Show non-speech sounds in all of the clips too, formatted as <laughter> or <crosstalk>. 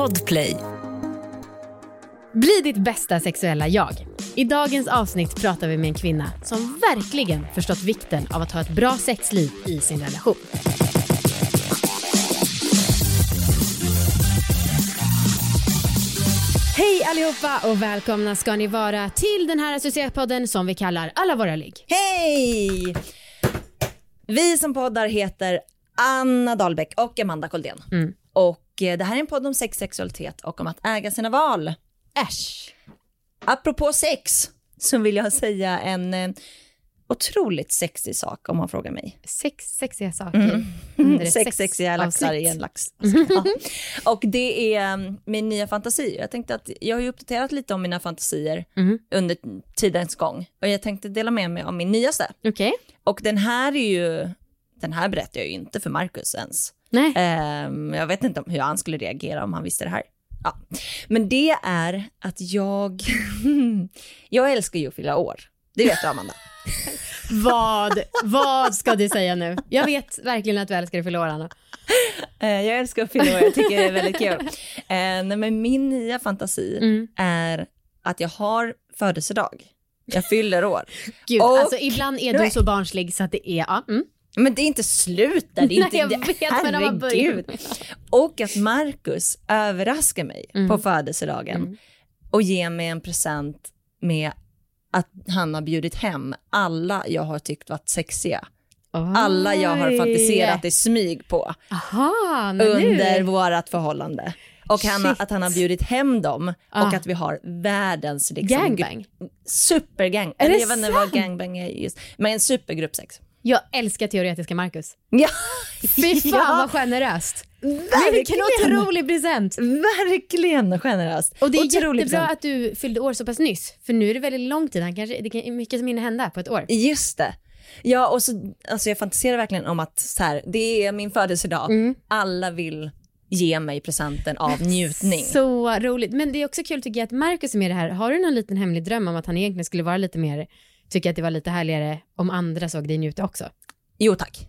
Podplay. Bli ditt bästa sexuella jag. I dagens avsnitt pratar vi med en kvinna som verkligen förstått vikten av att ha ett bra sexliv i sin relation. Hej allihopa och välkomna ska ni vara till den här associatepodden som vi kallar Alla våra ligg. Hej! Vi som poddar heter Anna Dahlbäck och Amanda Koldén. Mm. Och eh, det här är en podd om sex, sexualitet och om att äga sina val. Äsch. Apropå sex så vill jag säga en eh, otroligt sexig sak om man frågar mig. Sex sexiga saker under ett Sex sexiga laxar i en lax. Ja. Och det är mm, min nya fantasi. Jag tänkte att jag har ju uppdaterat lite om mina fantasier Mhm. under tidens gång. Och jag tänkte dela med mig av min nyaste. Okej. Och den här är ju, den här berättar jag ju inte för Marcus ens. Nej. Ehm, jag vet inte om hur han skulle reagera om han visste det här. Ja. Men det är att jag, <laughs> jag älskar ju att fylla år. Det vet du Amanda. <laughs> Vad, vad ska du säga nu? Jag vet verkligen att du älskar att fylla år, Anna. Eh, jag älskar att fylla år, jag tycker det är väldigt kul. Eh, nej, men min nya fantasi Mm. är att jag har födelsedag. Jag fyller år. Gud, Och- alltså ibland är du så barnslig så att det är, ja. Mm. Men det är inte slut där. Det är <laughs> Nej, inte, jag det, vet, men herregud. Och att Marcus överraskar mig Mm. på födelsedagen Mm. och ger mig en present med att han har bjudit hem alla jag har tyckt varit sexiga. Alla jag har Oj. fantiserat i smyg på Aha, under nu. vårt förhållande. Och han, att han har bjudit hem dem Ah. och att vi har världens liksom, Gangbang. supergang. Är jag vet inte vad gangbang är just, men en supergruppsex. Jag älskar teoretiska Marcus. Ja, <laughs> Fy fan Ja. vad generöst. Vilken otrolig present. Verkligen generöst. Och det är Otrolig jättebra present. att du fyllde år så pass nyss. För nu är det väldigt lång tid. Han kanske, det är mycket som hinner hända på ett år. Just det. Ja, och så, alltså jag fantiserar verkligen om att så här, det är min födelsedag. Mm. Alla vill ge mig presenten av <laughs> njutning. Så roligt. Men det är också kul tycker jag att Marcus är med i det här. Har du någon liten hemlig dröm om att han egentligen skulle vara lite mer, tycker att det var lite härligare om andra såg dig njuta också? Jo tack.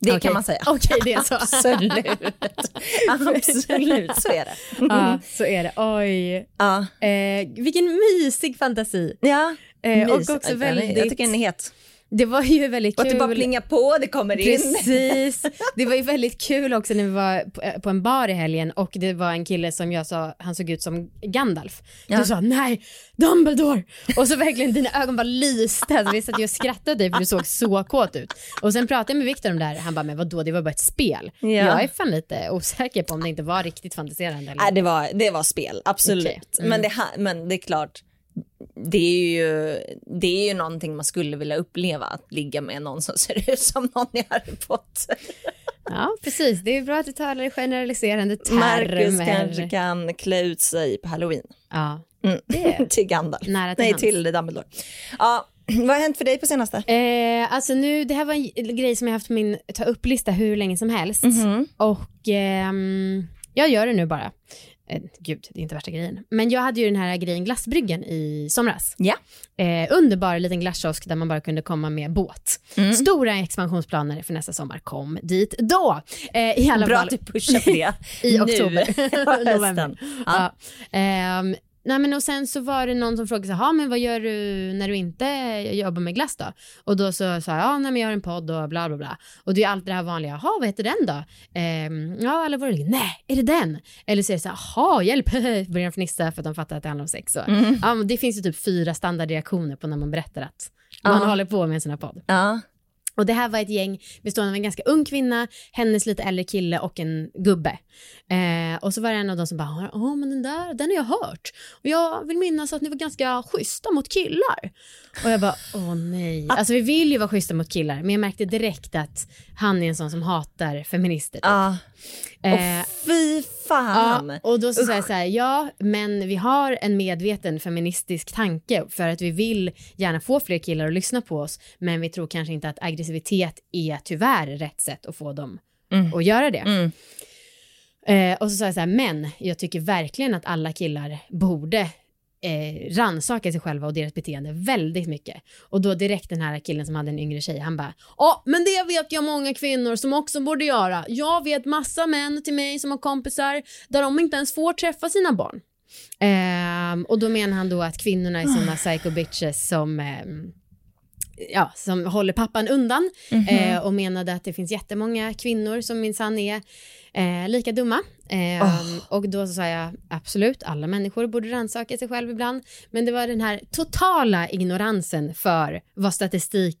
Det Okej. kan man säga. Okej, det är så. Absolut. <laughs> Absolut, så är det. <laughs> ja, så är det. Oj. Ja. Eh, vilken mysig fantasi. ja. Eh, och också Jag väldigt... tycker den är het. Det var ju väldigt Och att kul. det bara plingar på, det kommer in. Precis. Det var ju väldigt kul också när vi var på- på en bar i helgen och det var en kille som jag sa, han såg ut som Gandalf. Du Ja. sa nej, Dumbledore! Och så verkligen dina ögon bara lyste. Alltså, vi satt ju och skrattade dig för du såg så kåt ut. Och sen pratade jag med Viktor om det här, han bara, men vadå, det var bara ett spel. Ja. Jag är fan lite osäker på om det inte var riktigt fantiserande. Eller? Nej, det var, det var spel, absolut. Okej. Mm. Men, det, men det är klart, det är, ju, det är ju någonting man skulle vilja uppleva, att ligga med någon som ser ut som någon i Harry Potter. Ja, precis. Det är bra att du talar i generaliserande Marcus termer. kanske kan klä ut sig på halloween. Ja, Mm. Det- <laughs> till Gandalf. nära till Nej, hands. till Dumbledore. Ja, vad har hänt för dig på senaste? Eh, alltså nu, det här var en grej som jag haft på min ta upp-lista hur länge som helst. Mhm. Och ehm, jag gör det nu bara. Eh, gud, det är inte värsta grejen. Men jag hade ju den här grejen Glassbryggen i somras. Ja. Eh, underbar liten glasskiosk där man bara kunde komma med båt. Mm. Stora expansionsplaner för nästa sommar. Kom dit då. Eh, I alla Bra fall. att du pushar för det <laughs> I nu. oktober. <laughs> November. Ja. Ja. Nej men och sen så var det någon som frågade så här, "Ja, men vad gör du när du inte jobbar med glass då? Och då så sa jag, ja nej men jag har en podd och bla bla bla. Och det är allt det här vanliga, jaha vad heter den då? Ehm, ja alla det, nej är det den? Eller så är det så här, jaha hjälp, <laughs> börjar de fnissa för att de fattar att det handlar om sex. Så. Mm. Ja, det finns ju typ fyra standardreaktioner på när man berättar att man Ja. håller på med en sån här podd. Ja. Och det här var ett gäng bestående av en ganska ung kvinna, hennes lite äldre kille och en gubbe. Eh, och så var det en av dem som bara, ja men den där, den har jag hört. Och jag vill minnas att ni var ganska schyssta mot killar. Och jag bara, åh nej. Alltså vi vill ju vara schyssta mot killar, men jag märkte direkt att han är en sån som hatar feminister. typ. Ja. Eh, Och fy fan. Ja, och då så säger jag så här, ja, men vi har en medveten feministisk tanke för att vi vill gärna få fler killar att lyssna på oss, men vi tror kanske inte att aggressivitet är tyvärr rätt sätt att få dem Mm. att göra det. Mm. Eh, och så sa jag så här, men jag tycker verkligen att alla killar borde eh, rannsaka sig själva och deras beteende väldigt mycket. Och då direkt den här killen som hade en yngre tjej, han bara ja men det vet jag många kvinnor som också borde göra. Jag vet massa män till mig som har kompisar där de inte ens får träffa sina barn. Ehm, och då menar han då att kvinnorna är såna psycho bitches som ehm, ja, som håller pappan undan Mhm. eh, och menade att det finns jättemånga kvinnor som minsann är eh, lika dumma. Eh, Oh. Och då sa jag absolut, alla människor borde rannsaka sig själv ibland. Men det var den här totala ignoransen för vad statistik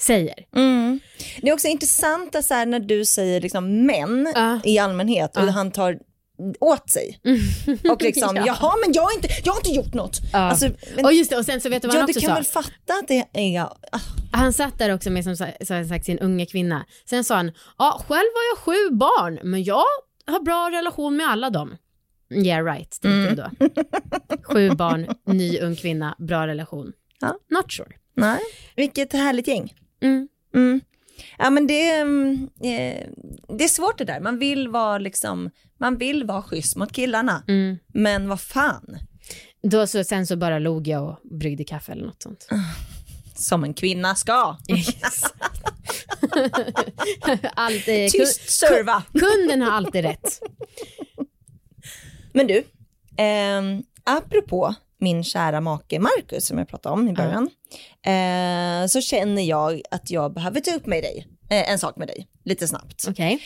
säger. Mm. Det är också intressant att så här, när du säger liksom män Ja. i allmänhet och Ja. han tar åt sig. Och liksom, <laughs> Ja. jaha men jag har inte, jag har inte gjort något. Ja. Alltså, men, Och just det, och sen så vet du vad ja, han du också kan sa? väl fatta att det är... ah, Han satt där också med som sagt sin unga kvinna. Sen sa han, ja själv har jag sju barn, men jag har bra relation med alla dem. Yeah right, tänkte Mm. jag då. <laughs> Sju barn, ny ung kvinna, bra relation. Ja. Not sure. Nej. Vilket härligt gäng. Mm. Mm. Ja men det, mm, eh, det är svårt det där. Man vill vara liksom, man vill vara schysst mot killarna. Mm. Men vad fan, Då så, sen så bara log jag och bryggde kaffe eller något sånt. <laughs> som en kvinna ska. <laughs> Allt, eh, Tyst serva. ku- kunden har alltid rätt. Men du, eh, apropå min kära make Marcus som jag pratade om i början, eh, så känner jag att jag behöver ta upp med dig, eh, en sak med dig, lite snabbt. Okej.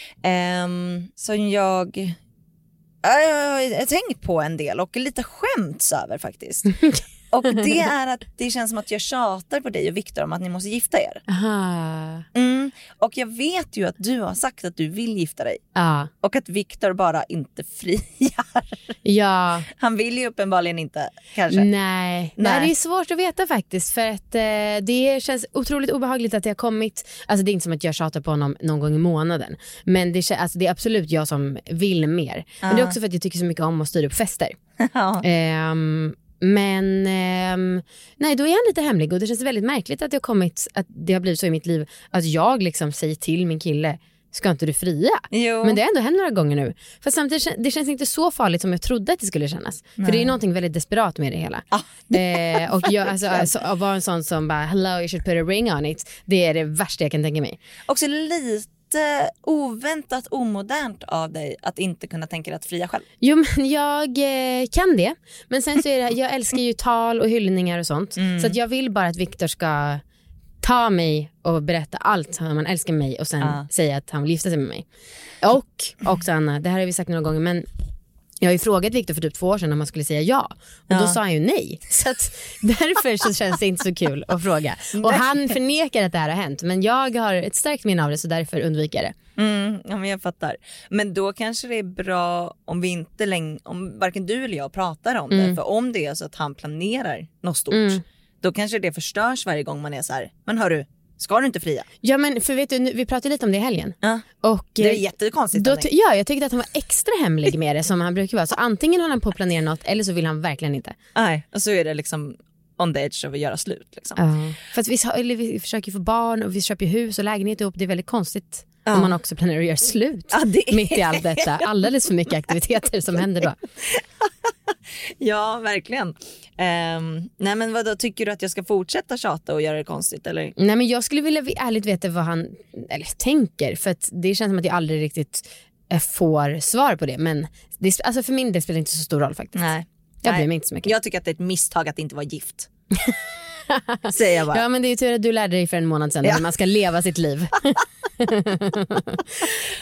Um, som jag, ja, jag, jag har tänkt på en del och lite skämts över faktiskt. <laughs> och <laughs> det är att det känns som att jag tjatar på dig och Viktor om att ni måste gifta er. Aha. Mm. Och jag vet ju att du har sagt att du vill gifta dig Ja. och att Viktor bara inte friar. Ja. Han vill ju uppenbarligen inte kanske. Nej. Nej, det är svårt att veta faktiskt för att eh, det känns otroligt obehagligt att det har kommit, alltså det är inte som att jag tjatar på honom någon gång i månaden, men det, alltså, det är absolut jag som vill mer. Men det är Ja. också för att jag tycker så mycket om att styra upp fester. <laughs> Ja. Ehm, men ehm, nej, då är han lite hemlig och det känns väldigt märkligt att det har kommit, att det har blivit så i mitt liv att jag liksom säger till min kille, ska inte du fria? Jo. Men det har ändå hänt några gånger nu. För samtidigt, det känns inte så farligt som jag trodde att det skulle kännas. För det är någonting väldigt desperat med det hela. Ah. <laughs> Eh, och jag, alltså, alltså, att vara en sån som bara, hello you should put a ring on it, det är det värsta jag kan tänka mig. Också lite oväntat omodernt av dig att inte kunna tänka dig att fria själv. Jo men jag eh, kan det. Men sen så är det, jag <laughs> älskar ju tal och hyllningar och sånt. Så att jag vill bara att Viktor ska ta mig och berätta allt om han älskar mig och sen Ja. säga att han vill gifta sig med mig. Och också Anna, det här har vi sagt några gånger men jag har ju frågat Viktor för typ två år sedan om han skulle säga ja och då Ja. sa han ju nej. <laughs> Så att därför så känns det inte så kul att fråga. Och han förnekar att det här har hänt men jag har ett starkt minne av det så därför undviker jag det. Mm, ja, men jag fattar. Men då kanske det är bra om vi inte längre, om varken du eller jag pratar om det. För om det är så att han planerar något stort, Mm. då kanske det förstörs varje gång man är så här, men hörru, ska du inte fria? Ja men för vet du, vi pratade lite om det i helgen. Ja. Och, Det är eh, jättekonstigt. Då ja, jag tyckte att han var extra hemlig med det som han brukar vara. Så antingen håller han på att planera något eller så vill han verkligen inte. Nej, och så är det liksom on the edge av att göra slut. Liksom. För att vi, eller vi försöker få barn och vi köper hus och lägenhet ihop. Det är väldigt konstigt Ja. om man också planerar att göra slut Ja, är- mitt i allt detta. Alldeles för mycket aktiviteter som händer då. <laughs> Ja, verkligen. Um, nej men vad då tycker du att jag ska fortsätta tjata och göra det konstigt eller? Nej men jag skulle vilja ärligt veta vad han eller, tänker för att det känns som att jag aldrig riktigt eh, får svar på det. Men det, alltså för min del spelar det inte så stor roll faktiskt. Nej. Jag bryr mig inte så mycket. Jag tycker att det är ett misstag att inte vara gift. <laughs> Säger jag bara. Ja men det är tur att du lärde dig för en månad sedan Ja. hur man ska leva sitt liv. <laughs>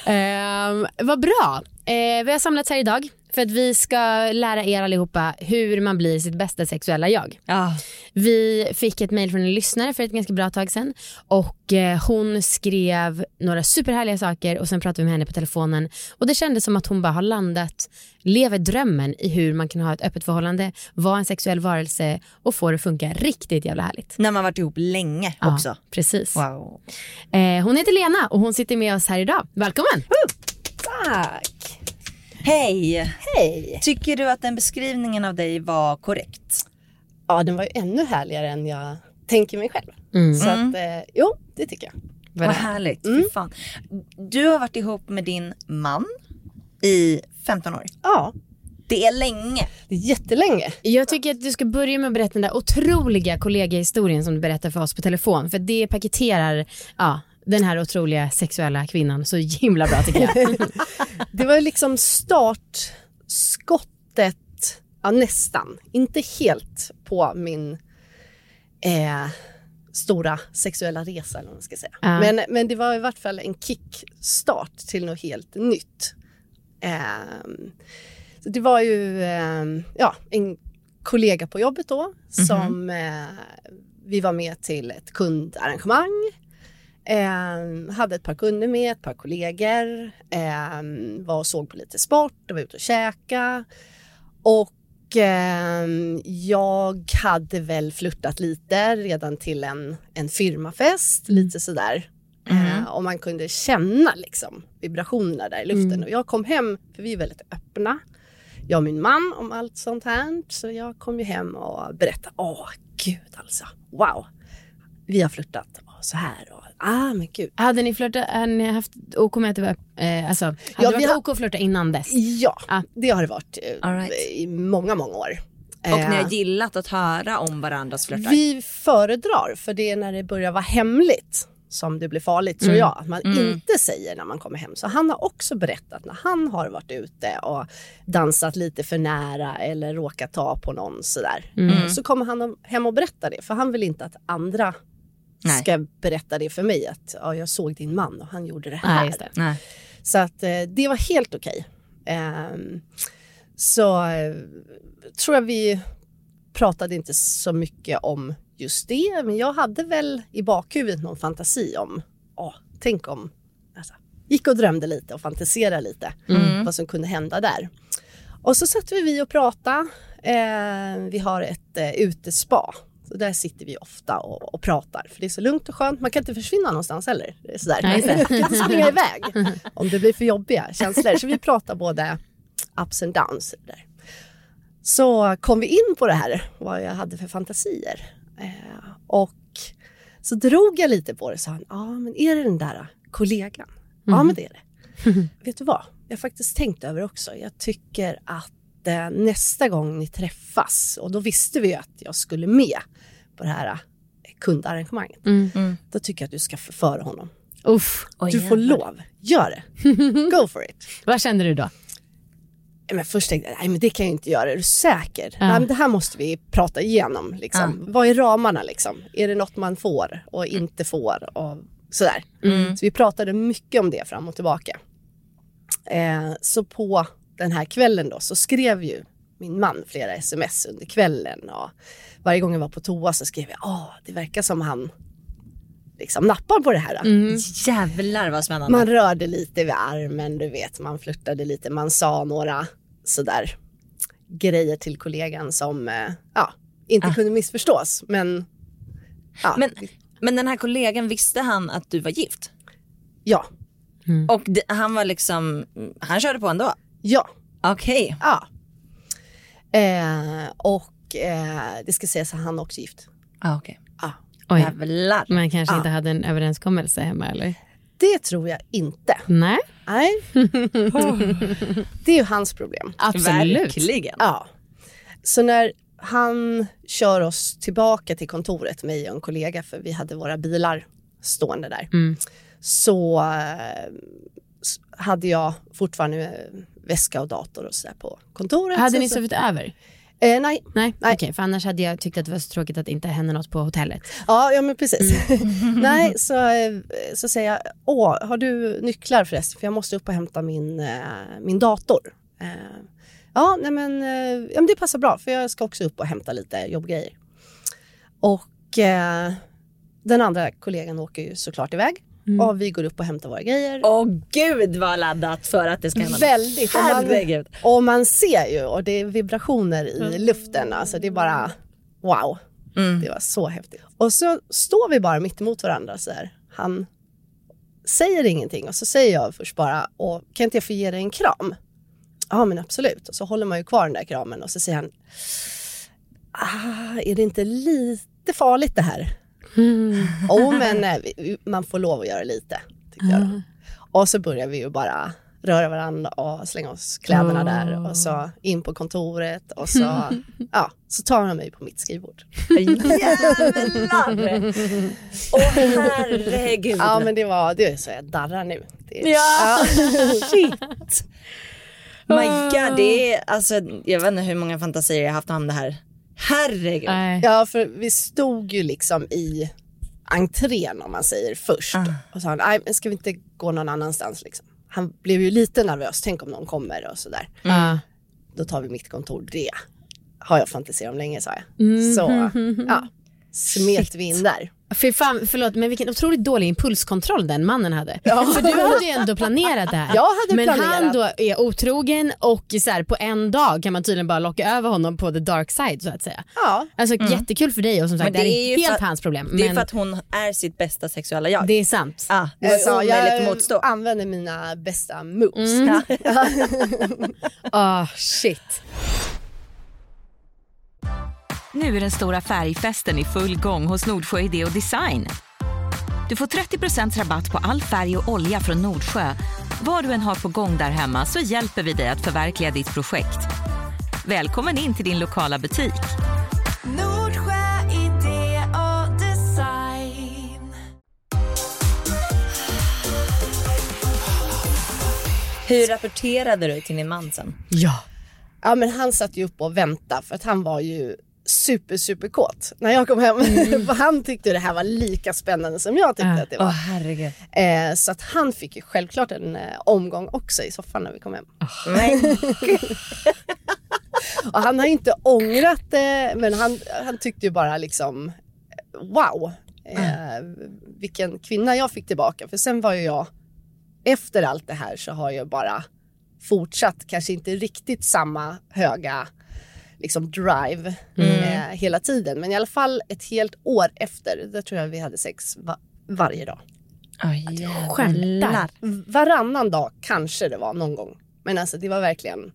Ehm, vad bra. Eh, vi har samlats här idag för att vi ska lära er allihopa hur man blir sitt bästa sexuella jag. Ja. Vi fick ett mejl från en lyssnare för ett ganska bra tag sedan och eh, hon skrev några superhärliga saker och sen pratade vi med henne på telefonen och det kändes som att hon bara har landat, lever drömmen i hur man kan ha ett öppet förhållande, vara en sexuell varelse och få det att funka riktigt jävla härligt. När man varit ihop länge Ja, också. precis. Wow. Eh, hon heter Lena och hon sitter med oss här idag. Välkommen! Tack. Hej! Hej. Tycker du att den beskrivningen av dig var korrekt? Ja, den var ju ännu härligare än jag tänker mig själv. Mm. Så att, eh, jo, det tycker jag. Vad härligt. Fy fan. Du har varit ihop med din man i 15 år. Ja, Det är länge. Det är jättelänge. Jag tycker att du ska börja med att berätta den där otroliga kollegahistorien som du berättar för oss på telefon. För det paketerar ja, den här otroliga sexuella kvinnan så himla bra tycker jag. <laughs> Det var liksom startskottet, ja nästan, inte helt på min eh, stora sexuella resa eller vad man ska säga. Ja. Men, men det var i vart fall en kickstart till något helt nytt. Ehm, så det var ju ehm, ja, en kollega på jobbet då som eh, vi var med till ett kundarrangemang. Ehm, hade ett par kunder med, ett par kollegor. Ehm, var och såg på lite sport och var ute och käka. Och ehm, jag hade väl flörtat lite redan till en, en firmafest, lite sådär. Eh, och man kunde känna liksom vibrationerna där i luften. Och jag kom hem, för vi är väldigt öppna, jag och min man om allt sånt här. Så jag kom ju hem och berättade, åh gud alltså, wow. Vi har flörtat så här ah men gud. Hade ni flörtat, hade ni haft OK med att det var, eh, alltså, hade Ja, det vi varit har- OK att flörta innan dess? Ja, Ah. det har det varit eh, right. i många, många år. Och ni Eh, har gillat att höra om varandras flörtar. Vi föredrar, för det är när det börjar vara hemligt som det blir farligt tror jag. Att man inte säger när man kommer hem. Så han har också berättat när han har varit ute och dansat lite för nära eller råkat ta på någon sådär. Så kommer han hem och berättar det. För han vill inte att andra Nej. ska berätta det för mig. Att ja, jag såg din man och han gjorde det Nej, här. just det. Nej. Så att eh, det var helt okej. Ehm, så eh, tror jag vi pratade inte så mycket om just det, men jag hade väl i bakhuvudet någon fantasi om, åh, tänk om, alltså, gick och drömde lite och fantiserade lite vad som kunde hända där. Och så satt vi och pratade. Eh, vi har ett eh, utespa. Så där sitter vi ofta och, och pratar. För det är så lugnt och skönt. Man kan inte försvinna någonstans heller. Det är sådär. Nej. Man kan inte springa <laughs> iväg om det blir för jobbiga känslor. Så vi pratar både ups and downs. Där. Så kom vi in på det här, vad jag hade för fantasier. Eh, och så drog jag lite på det och sa, ja men är det den där kollegan? Ja men det är det. <laughs> Vet du vad? Jag har faktiskt tänkt över också. Jag tycker att eh, nästa gång ni träffas, och då visste vi ju att jag skulle med på det här eh, kundarrangemanget. Mm. Då tycker jag att du ska förföra honom. Uff, Oj, du får lov. Gör det. <laughs> Go for it. vad kände du då? Men först tänkte jag, nej men det kan jag inte göra, är du säker? Nej, men det här måste vi prata igenom. Liksom. Vad är ramarna liksom? Är det något man får och inte får? Och sådär. Så vi pratade mycket om det fram och tillbaka. Eh, så på den här kvällen då så skrev ju min man flera sms under kvällen och varje gång jag var på toa så skrev jag, åh det verkar som han liksom nappar på det här. Jävlar vad spännande. Man rörde lite vid armen, du vet, man flörtade lite, man sa några sådär grejer till kollegan som eh, ja, inte kunde missförstås. Men, ja, men, men den här kollegan, visste han att du var gift? ja, Och det, han var liksom, han körde på ändå? Ja, Okej. ja. Eh, och eh, det ska sägas att han är också gift. Ah, okej. Ja. Oj, Jävlar. man kanske Ja. inte hade en överenskommelse hemma eller? Det tror jag inte. Nej, Nej. <laughs> Det är ju hans problem. absolut. Verkligen. Ja. Så när han kör oss tillbaka till kontoret, mig och en kollega, för vi hade våra bilar stående där, Mm. så eh, hade jag fortfarande eh, väska och dator och sådär på kontoret. Hade Så- ni så- sovit över? Eh, nej. Nej, Nej. okej, för annars hade jag tyckt att det var så tråkigt att det inte hände något på hotellet. Ja, ja men precis. Mm. <laughs> <laughs> nej, så, eh, så säger jag, åh, har du nycklar förresten? För jag måste upp och hämta min, eh, min dator. Eh, ja, nej men, eh, ja, men det passar bra, för jag ska också upp och hämta lite jobbgrejer. Och eh, den andra kollegan åker ju såklart iväg. Mm. Och vi går upp och hämtar våra grejer. Åh gud vad laddat för att det ska hända. Väldigt. Och man, och man ser ju, och det är vibrationer i luften. Alltså det är bara wow. Mm. Det var så häftigt. Och så står vi bara mitt emot varandra så här. Han säger ingenting och så säger jag först bara, och kan inte jag få ge dig en kram? Ja men absolut. Och så håller man ju kvar den där kramen och så säger han, ah, är det inte lite farligt det här? Jo men eh, man får lov att göra lite, tyckte jag. då. Och så börjar vi ju bara röra varandra och slänga oss kläderna där och så in på kontoret och så, <laughs> ja, så tar han mig på mitt skrivbord. Jävlar! Åh herregud. Ja men det var, det är så jag darrar nu. Det, Ja, <laughs> shit. My god, det är alltså, jag vet inte hur många fantasier jag haft om det här. Herregud. Nej. Ja, för vi stod ju liksom i entrén om man säger först. Ah. Och sa han, nej men ska vi inte gå någon annanstans liksom. Han blev ju lite nervös, tänk om någon kommer och sådär. Ja. Då tar vi mitt kontor, det har jag fantiserat om länge sa jag. Så ja, smet vi in där. Fy fan, förlåt, men vilken otroligt dålig impulskontroll den mannen hade. För du hade ju ändå planerat det här. Jag hade men planerat. han då är otrogen och så här, på en dag kan man tydligen bara locka över honom på the dark side så att säga. Ja, Alltså jättekul för dig och som sagt Men det, det är är helt för- hans problem. Det är men för att hon är sitt bästa sexuella jag. det är sant. ah, det var ju så jag motstå. använder mina bästa moves. Mm. Ja. <laughs> <laughs> Ah shit. Nu är den stora färgfesten i full gång hos Nordsjö Idé och Design. Du får 30 rabatt på all färg och olja från Nordsjö. Vad du än har på gång där hemma så hjälper vi dig att förverkliga ditt projekt. Välkommen in till din lokala butik. Nordsjö idé och design. Hur rapporterade du till din man sen? Ja. Ja men han satt ju upp och väntade för att han var ju super super kåt när jag kom hem. för <laughs> han tyckte det här var lika spännande som jag tyckte Ja. att det var. herregud. Eh, så att han fick ju självklart en eh, omgång också i soffan när vi kom hem. Men <laughs> Och han har inte ångrat det men han, han tyckte ju bara liksom wow eh, vilken kvinna jag fick tillbaka. För sen var ju jag efter allt det här så har jag bara fortsatt kanske inte riktigt samma höga liksom drive eh, hela tiden men i alla fall ett helt år efter där tror jag vi hade sex va- varje dag. oh, Skämtar. Varannan dag kanske det var någon gång. Men alltså det var verkligen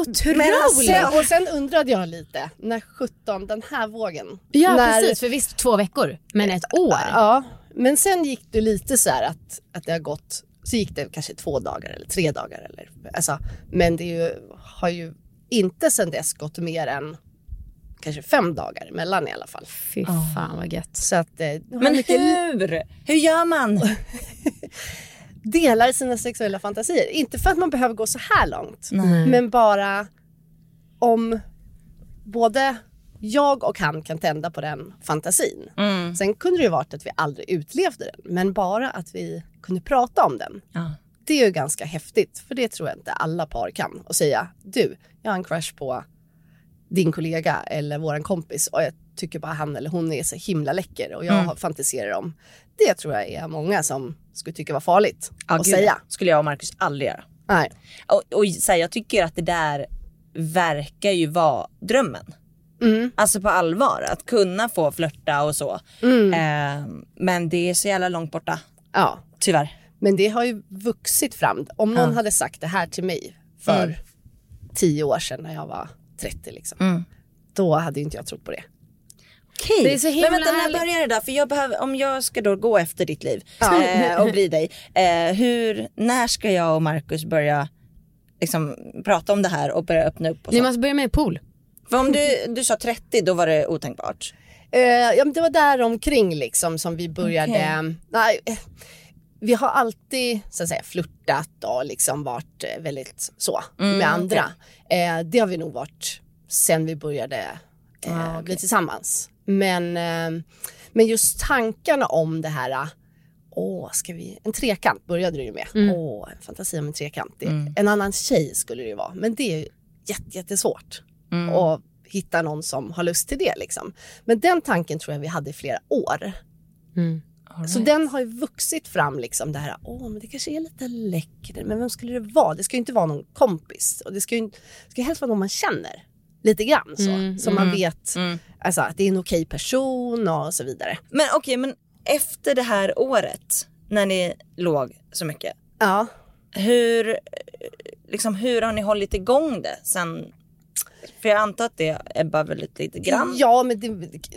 Otroligt. Alltså, och sen undrade jag lite, när 17 den här vågen. ja när, precis, för visst två veckor, men ett år. Ja, men sen gick det lite så här att, att det har gått, så gick det kanske två dagar eller tre dagar. Eller, alltså, men det ju, har ju inte sen dess gått mer än kanske fem dagar emellan i alla fall. Fy fan vad gött. Så att eh, Men mycket hur? Hur gör man? <laughs> delar sina sexuella fantasier. Inte för att man behöver gå så här långt, Nej. men bara om både jag och han kan tända på den fantasin. Mm. Sen kunde det ju varit att vi aldrig utlevde den, men bara att vi kunde prata om den. Ja. Det är ju ganska häftigt, för det tror jag inte alla par kan. Och säga, du, jag har en crush på din kollega eller våran kompis och jag tycker bara han eller hon är så himla läcker och jag Mm. fantiserar om. Det tror jag är många som skulle tycka var farligt Ja, att gud, säga. skulle jag och Marcus aldrig göra. Nej. Och, och här, jag tycker att det där verkar ju vara drömmen. Mm. Alltså på allvar, att kunna få flörta och så. Mm. Eh, men det är så jävla långt borta, Ja, tyvärr. Men det har ju vuxit fram. Om någon Ja. hade sagt det här till mig för Mm. tio år sedan när jag var 30 liksom. Mm. Då hade inte jag trott på det. Okej. Det är så himla Men vänta, när börjar det där? För jag behöver, om jag ska då gå efter ditt liv Ja. eh, och bli dig. Eh, hur, när ska jag och Marcus börja liksom, prata om det här och börja öppna upp? Och Ni så? måste börja med pool. För om du, du sa 30, då var det otänkbart. Eh, ja, men det var där omkring liksom som vi började. Okej. Nej, vi har alltid så att säga, flörtat och liksom varit eh, väldigt så Mm, med andra. Eh, det har vi nog varit sen vi började eh, Ah, okej. bli tillsammans. Men, eh, men just tankarna om det här eh, Åh, ska vi... En trekant började det ju med. Mm. Åh, en fantasi om en trekant. Det, Mm. En annan tjej skulle det ju vara. Men det är jätte, jättesvårt Mm. och hitta någon som har lust till det. Liksom. Men den tanken tror jag vi hade i flera år. Mm. All Så right. den har ju vuxit fram, liksom det här, åh men det kanske är lite läckert, men vem skulle det vara? Det ska ju inte vara någon kompis och det ska ju inte- det ska helst vara någon man känner lite grann så. Mm, så man vet Mm. alltså, att det är en okej person och så vidare. Men okej, men efter det här året när ni låg så mycket. Ja, Hur, liksom, hur har ni hållit igång det sen? För jag antar att det ebbar väl lite, lite grann. ja men det,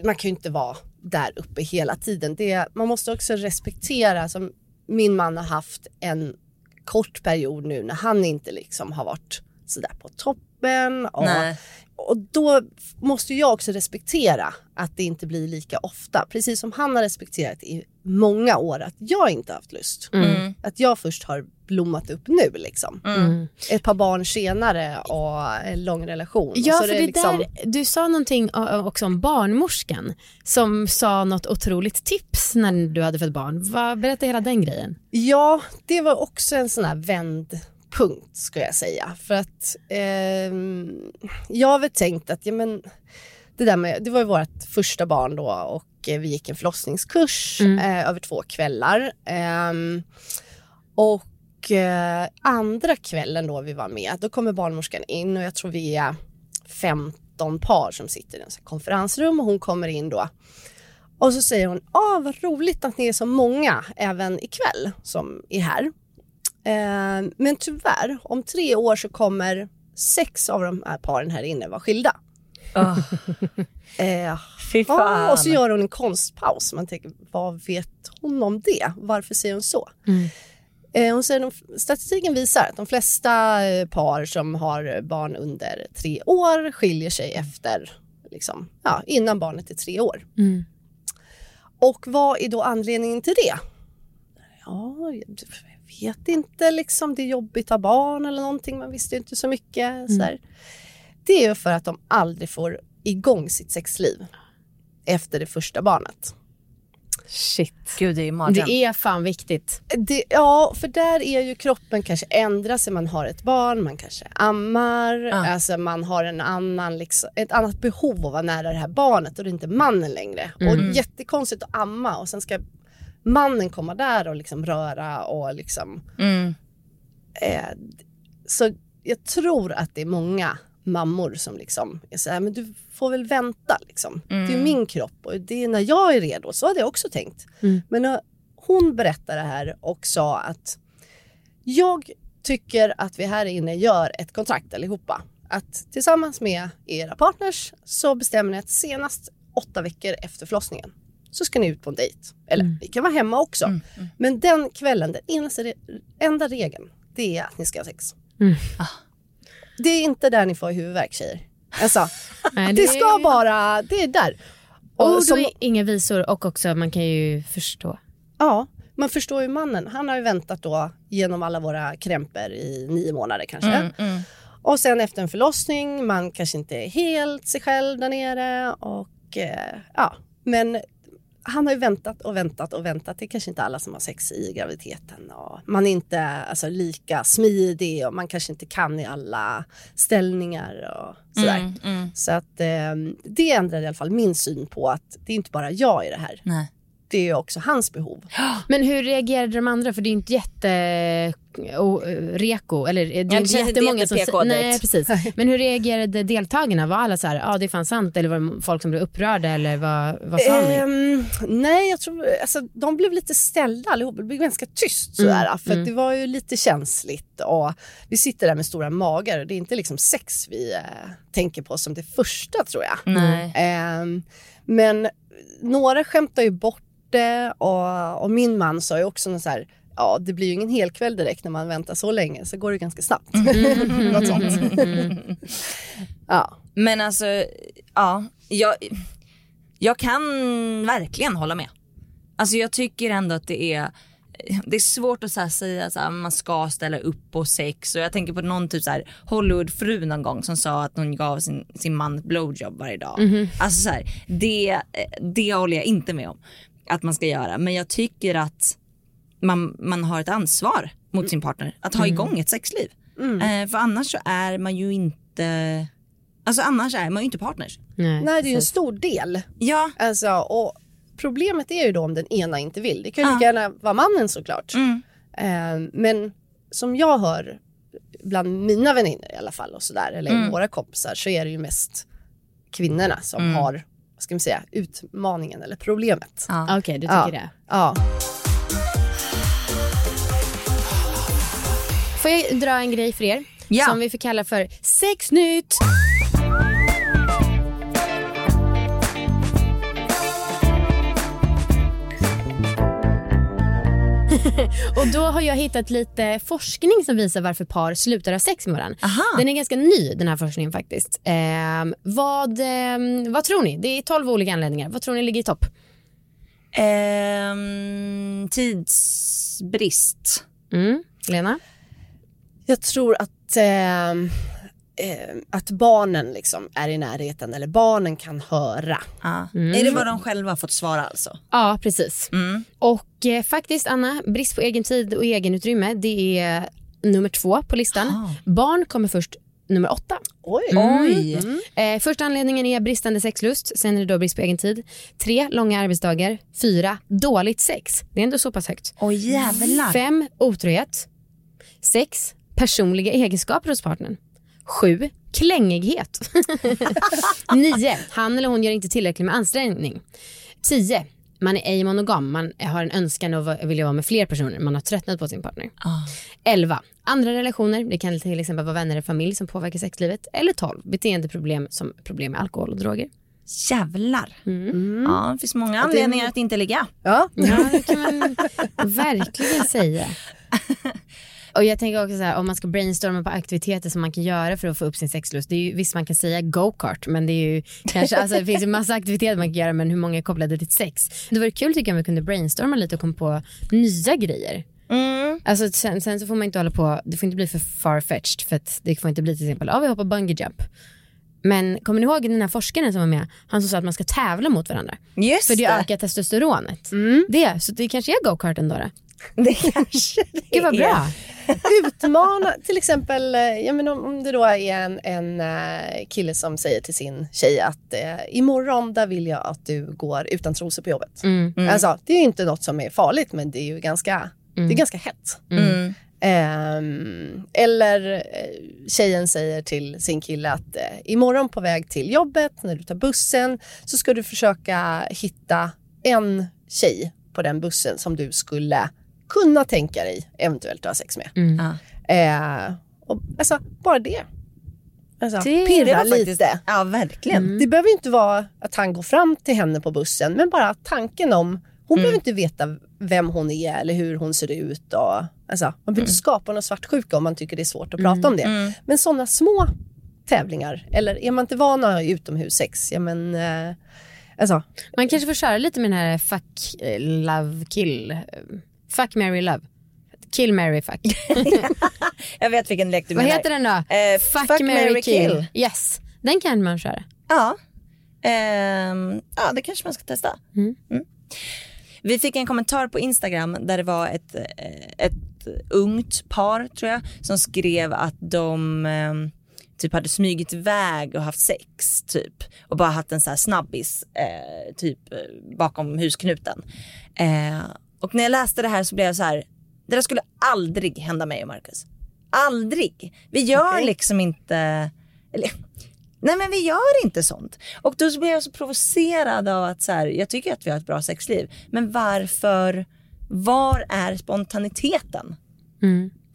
man kan ju inte vara där uppe hela tiden. Det, man måste också respektera, som min man har haft en kort period nu när han inte liksom har varit sådär på toppen. Och, Nej och då måste jag också respektera att det inte blir lika ofta. Precis som han har respekterat i många år att jag inte haft lust. Mm. Att jag först har blommat upp nu liksom. Mm. Ett par barn senare och en lång relation. Ja, Så för det liksom- där, du sa någonting också om barnmorskan som sa något otroligt tips när du hade fått barn. Berätta hela den grejen. Ja, det var också en sån här vändpunkt ska jag säga. För att ehm, jag har väl tänkt att ja, men, det, där med, det var ju vårt första barn då och eh, vi gick en förlossningskurs eh, över två kvällar. Ehm, och eh, andra kvällen då vi var med, då kommer barnmorskan in och jag tror vi är 15 par som sitter i en konferensrum och hon kommer in då. Och så säger hon, ah vad roligt att ni är så många även ikväll som är här. Eh, men tyvärr, om tre år så kommer sex av de här paren här inne vara skilda. Oh, <laughs> Eh, fy fan. och så gör hon en konstpaus. Man tänker, vad vet hon om det? Varför säger hon så? Eh, hon säger, de, statistiken visar att de flesta eh, par som har barn under tre år skiljer sig efter, liksom, ja, innan barnet är tre år. Mm. Och vad är då anledningen till det? Ja, vet inte, liksom, det är jobbigt att ha barn eller någonting, man visste inte så mycket. Så här. Det är ju för att de aldrig får igång sitt sexliv efter det första barnet. Shit. Gud det är mardröm. Det är fan viktigt. Det, ja, för där är ju kroppen kanske ändrar sig. Man har ett barn, man kanske ammar, Ja. alltså man har en annan, liksom, ett annat behov av att vara nära det här barnet och det är inte mannen längre. Mm. Och jättekonstigt att amma och sen ska mannen komma där och liksom röra och liksom... Mm. Eh, så jag tror att det är många mammor som liksom är så här, men du får väl vänta liksom. Det är ju min kropp och det är när jag är redo. Så hade jag också tänkt. Men när hon berättade det här och sa att jag tycker att vi här inne gör ett kontrakt allihopa. Att tillsammans med era partners så bestämmer ni att senast åtta veckor efter förlossningen så ska ni ut på en dejt. Eller ni kan vara hemma också. Men den kvällen, den enaste, enda regeln, det är att ni ska ha sex. Det är inte där ni får huvudvärk tjejer. Alltså, <laughs> Nej, det ska vara, det är där. Och Ord som- och inga visor och också man kan ju förstå. Ja, man förstår ju mannen. Han har ju väntat då genom alla våra krämpor i nio månader kanske. Mm, mm. Och sen efter en förlossning, man kanske inte är helt sig själv där nere. Och, eh, ja, men han har ju väntat och väntat och väntat. Det är kanske inte alla som har sex i graviditeten. Och man är inte alltså, lika smidig och man kanske inte kan i alla ställningar och sådär. Mm, mm. Så att eh, det ändrade i alla fall min syn på att det är inte bara jag i det här. Nej. Det är ju också hans behov. <gasps> Men hur reagerade de andra? För det är ju inte jätte o- reko, eller det är det inte jättemånga som Nej, precis. <laughs> Men hur reagerade deltagarna? Var alla så här, ja ah, det är fan sant eller var det folk som blev upprörda eller vad, vad sa ni? Ehm, nej, jag tror, alltså, de blev lite ställda allihopa. Det blev ganska tyst sådär. Mm, För att det var ju lite känsligt. Och vi sitter där med stora magar och det är inte liksom sex vi eh, tänker på som det första tror jag. Nej. Ehm, men några skämtar ju bort det och, och min man sa ju också så här, ja det blir ju ingen helkväll direkt när man väntar så länge så går det ganska snabbt. <laughs> Något sånt. <laughs> ja. Men alltså, ja, jag, jag kan verkligen hålla med. Alltså jag tycker ändå att det är det är svårt att så säga att man ska ställa upp på sex och jag tänker på någon typ så här Hollywoodfru någon gång som sa att hon gav sin, sin man blowjob varje dag. Alltså så här, det, det håller jag inte med om att man ska göra men jag tycker att man, man har ett ansvar mot sin partner att ha igång ett sexliv. Eh, för annars så är man ju inte, alltså annars är man ju inte partners. Nej, Nej, det är ju en stor del. Ja, Alltså, och problemet är ju då om den ena inte vill. Det kan ju Ja. lika gärna vara mannen såklart. mm. Eh, men som jag hör bland mina vänner i alla fall och sådär, eller Mm. våra kompisar så är det ju mest kvinnorna som Mm. har, vad ska man säga, utmaningen eller problemet. ja. Okej, du tycker Ja. det. Ja. Får jag dra en grej för er? Ja. Som vi får kalla för sexnytt. <laughs> och då har jag hittat lite forskning som visar varför par slutar ha sex med varandra. Aha. Den är ganska ny den här forskningen faktiskt. Ehm, vad, ehm, vad tror ni? Det är 12 olika anledningar. Vad tror ni ligger i topp? Ehm, tidsbrist. Mm. Lena? Jag tror att, eh, att barnen liksom är i närheten eller barnen kan höra. Ja. Är det vad de själva fått svara alltså? Ja, precis. Och eh, faktiskt, Anna, brist på egen tid och egenutrymme, det är nummer två på listan. Barn kommer först nummer åtta. Oj. Oj. Eh, första anledningen är bristande sexlust, sen är det då brist på egen tid. Tre, långa arbetsdagar. Fyra, dåligt sex. Det är ändå så pass högt. Oj jävlar. Fem, otrohet. Sex, personliga egenskaper hos partnern. Sju, klängighet. <laughs> Nio, han eller hon gör inte tillräckligt med ansträngning. Tio, man är ej monogam, man har en önskan att vilja vara med fler personer, man har tröttnat på sin partner. 11. Andra relationer, det kan till exempel vara vänner eller familj som påverkar sexlivet. Eller 12. Beteendeproblem som problem med alkohol och droger. Jävlar. Ja, det finns många anledningar att inte ligga. Ja. Ja, det kan <laughs> man verkligen säga. <laughs> Och jag tänker också så här, om man ska brainstorma på aktiviteter som man kan göra för att få upp sin sexlust. Det är ju, visst man kan säga go-kart men det är ju kanske, <laughs> alltså det finns ju massa aktiviteter man kan göra men hur många är kopplade till sex? Det vore kul tycker jag om vi kunde brainstorma lite och komma på nya grejer. Mm. Alltså sen, sen så får man inte hålla på, det får inte bli för far-fetched för att det får inte bli till exempel, ja vi hoppar bungee jump. Men kommer ni ihåg den här forskaren som var med? Han som sa att man ska tävla mot varandra. Just För det det. ökar testosteronet. Det, så det kanske är go-karten då. då. <laughs> Det kanske det Gud vad är. bra. Utmana, till exempel eh, ja, men om, om det då är en, en eh, kille som säger till sin tjej att eh, imorgon där vill jag att du går utan trosor på jobbet. Mm. Alltså, det är ju inte något som är farligt men det är ju ganska, det är ganska hett. Mm. Ehm, eller eh, tjejen säger till sin kille att eh, imorgon på väg till jobbet när du tar bussen så ska du försöka hitta en tjej på den bussen som du skulle kunna tänka dig eventuellt ha sex med. Mm. Ja. Eh, och, alltså, bara det. Alltså, Det- pirra Det var lite. faktiskt, ja verkligen. Det behöver inte vara att han går fram till henne på bussen, men bara tanken om, hon behöver inte veta vem hon är eller hur hon ser ut. Och, alltså, man behöver inte skapa någon svartsjuka om man tycker det är svårt att prata om det. Men sådana små tävlingar, eller är man inte van att ha utomhussex, ja men eh, alltså, Man kanske får köra lite med den här fuck, eh, love, kill. Fuck, marry, love. Kill, marry, fuck. <laughs> Jag vet vilken lek du Vad menar. heter den då? Eh, fuck, marry, kill. Yes, den kan man köra. Ja. Ehm, ja, det kanske man ska testa. Mm. Vi fick en kommentar på Instagram där det var ett, eh, ett ungt par tror jag som skrev att de ehm, typ hade smugit iväg och haft sex typ och bara haft en så här snabbis eh, typ eh, bakom husknuten. Eh, och när jag läste det här så blev jag så här, det där skulle aldrig hända mig och Marcus. Aldrig. Vi gör liksom inte, eller Nej men vi gör inte sånt. Och då så blir jag så provocerad av att så här, jag tycker att vi har ett bra sexliv. Men varför, var är spontaniteten?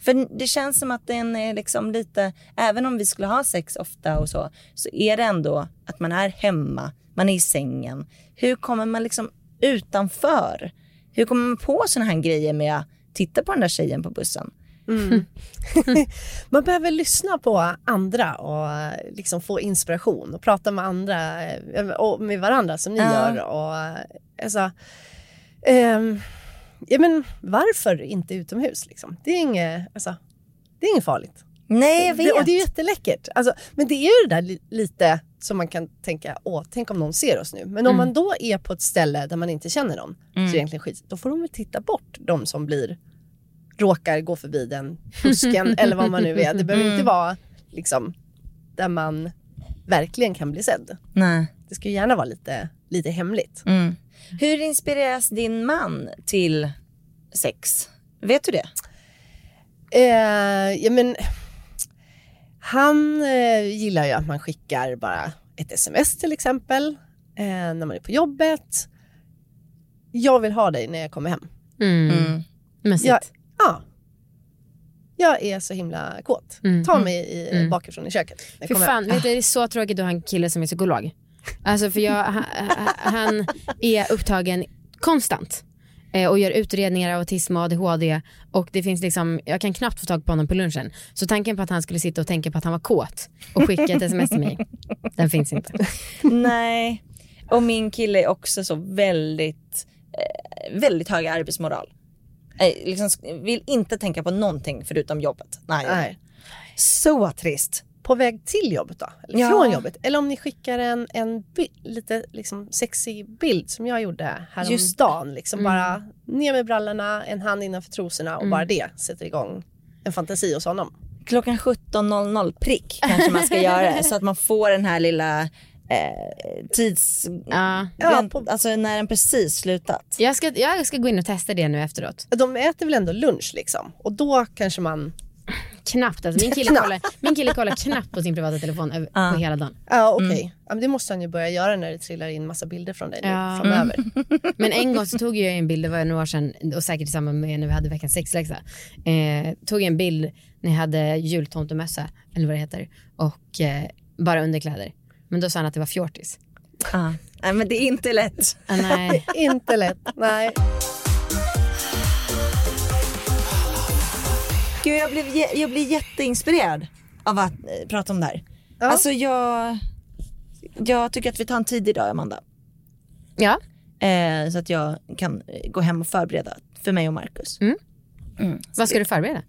För det känns som att den är liksom lite, även om vi skulle ha sex ofta och så, så är det ändå att man är hemma, man är i sängen. Hur kommer man liksom utanför? Hur kommer man på såna här grejer med att titta på den där tjejen på bussen? <laughs> man behöver lyssna på andra och eh, liksom få inspiration och prata med andra eh, och med varandra som ni Ja. gör. Och, eh, alltså, ehm, ja, men varför inte utomhus? Liksom? Det, är inget, alltså, det är inget farligt. Nej jag vet. Det, och det är jätteläckert. Alltså, men det är ju det där li- lite som man kan tänka, åh, tänk om någon ser oss nu. Men om man då är på ett ställe där man inte känner någon, så är det egentligen skit. Då får de väl titta bort, de som blir, råkar gå förbi den busken <laughs> eller vad man nu är. Det behöver inte vara liksom, där man verkligen kan bli sedd. Nej. Det ska ju gärna vara lite, lite hemligt. Mm. Hur inspireras din man till sex? Vet du det? Eh, ja, men, han eh, gillar ju att man skickar bara ett sms till exempel eh, när man är på jobbet. Jag vill ha dig när jag kommer hem. Mm. Mässigt. Jag, ja. jag är så himla kåt. Mm. Ta mig i, bakifrån i köket. kommer fan, vet du, det är så tråkigt att ha en kille som är psykolog. Alltså för jag, han, han är upptagen konstant. Eh, och gör utredningar av autism och ADHD och det finns liksom, jag kan knappt få tag på honom på lunchen. Så tanken på att han skulle sitta och tänka på att han var kåt och skicka ett sms till mig, <laughs> den finns inte. Nej, och min kille är också så väldigt, eh, väldigt hög arbetsmoral. Eh, liksom vill inte tänka på någonting förutom jobbet. Nej. Nej. Så trist. På väg till jobbet då? Eller Ja. från jobbet? Eller om ni skickar en, en bi- lite liksom sexig bild som jag gjorde häromdagen. Liksom bara ner med brallorna, en hand innanför trosorna och bara det sätter igång en fantasi hos honom. Klockan 17.00 prick kanske man ska göra så att man får den här lilla eh, tids... Ja. Alltså när den precis slutat. Jag, ska, jag ska gå in och testa det nu efteråt. De äter väl ändå lunch liksom och då kanske man, Knappt. Alltså, min, kille kollar, min kille kollar knappt på sin privata telefon över, på hela dagen. ja okej, ja, men det måste han ju börja göra när det trillar in massa bilder från dig nu Ja. framöver. <laughs> Men en gång så tog jag en bild, det var några år sedan och säkert i samband med när vi hade veckans sexläxa. Eh, tog en bild när jag hade jultomtemössa eller vad det heter och eh, bara underkläder. Men då sa han att det var fjortis. Ja. Nej men det är inte lätt. Ah, nej. <laughs> Inte lätt, nej. Gud, jag, blev, jag blir jätteinspirerad av att eh, prata om det här. Ja. Alltså jag, jag tycker att vi tar en tid idag Amanda. Ja, Eh, så att jag kan eh, gå hem och förbereda för mig och Marcus. vad ska du förbereda?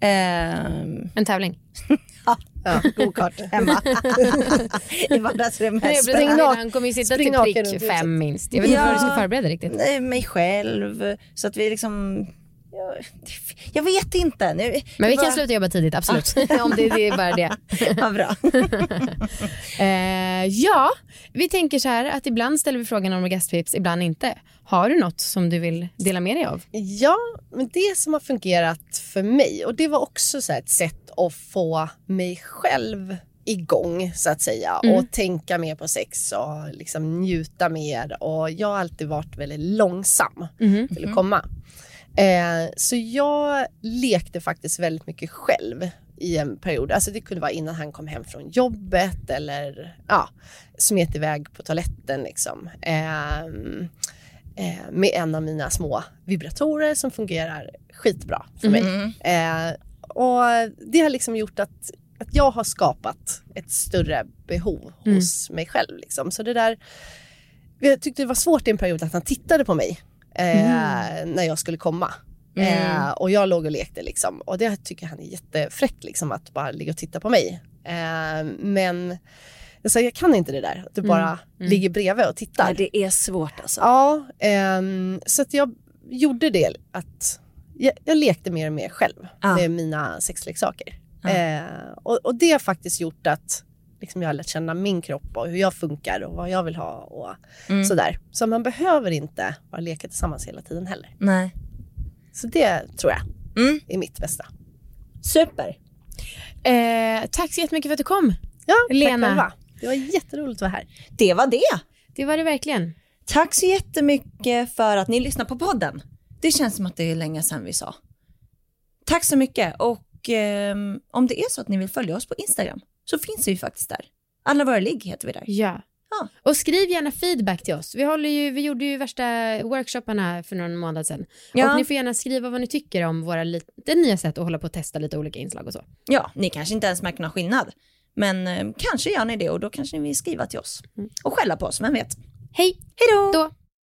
Ehm, En tävling? <laughs> Ja, go-kart hemma. <laughs> I vardagsrummet. Spring Han kommer ju sitta till prick fem minst. Jag vet inte Ja. vad du ska förbereda riktigt. Nej, mig själv. Så att vi liksom... Jag, vet inte. Nu, Men vi bara- kan sluta jobba tidigt, absolut. <laughs> Om det, det är bara det. <laughs> Vad bra. <laughs> Eh, ja, vi tänker så här att ibland ställer vi frågan om gästtips, ibland inte. Har du något som du vill dela med dig av? Ja, men det som har fungerat för mig och det var också så här ett sätt att få mig själv igång så att säga och tänka mer på sex och liksom njuta mer och jag har alltid varit väldigt långsam till att komma. Eh, så jag lekte faktiskt väldigt mycket själv i en period. Alltså det kunde vara innan han kom hem från jobbet eller ja, smet iväg på toaletten liksom. Ehm, eh, med en av mina små vibratorer som fungerar skitbra för mig. Eh, och det har liksom gjort att, att jag har skapat ett större behov hos mig själv. Liksom. Så det där, jag tyckte det var svårt i en period att han tittade på mig eh, när jag skulle komma. Eh, och jag låg och lekte liksom. Och det tycker han är jättefräckt liksom, att bara ligga och titta på mig. Eh, men jag, sa, jag kan inte det där, att du bara ligger bredvid och tittar. Nej, det är svårt alltså. Ja, ehm, så att jag gjorde det att jag, jag lekte mer och mer själv Ja. med mina sexleksaker. Eh, och, och det har faktiskt gjort att liksom, jag har lärt känna min kropp och hur jag funkar och vad jag vill ha och sådär. Så man behöver inte bara leka tillsammans hela tiden heller. Nej. Så det tror jag Mm. är mitt bästa. Super. Eh, tack så jättemycket för att du kom. Ja, Lena. tack själva. Det var jätteroligt att vara här. Det var det. Det var det verkligen. Tack så jättemycket för att ni lyssnar på podden. Det känns som att det är länge sedan vi sa. Tack så mycket och ehm, om det är så att ni vill följa oss på Instagram så finns vi faktiskt där. Alla våra ligg heter vi där. Ja. Ja. Och skriv gärna feedback till oss. Vi, håller ju, vi gjorde ju värsta workshopparna för någon månad sedan. Ja. Och ni får gärna skriva vad ni tycker om våra lite nya sätt att hålla på och testa lite olika inslag och så. Ja, ni kanske inte ens märker någon skillnad. Men ehm, kanske gör ni det och då kanske ni vill skriva till oss. Och skälla på oss, vem vet. Hej! Hej! Då!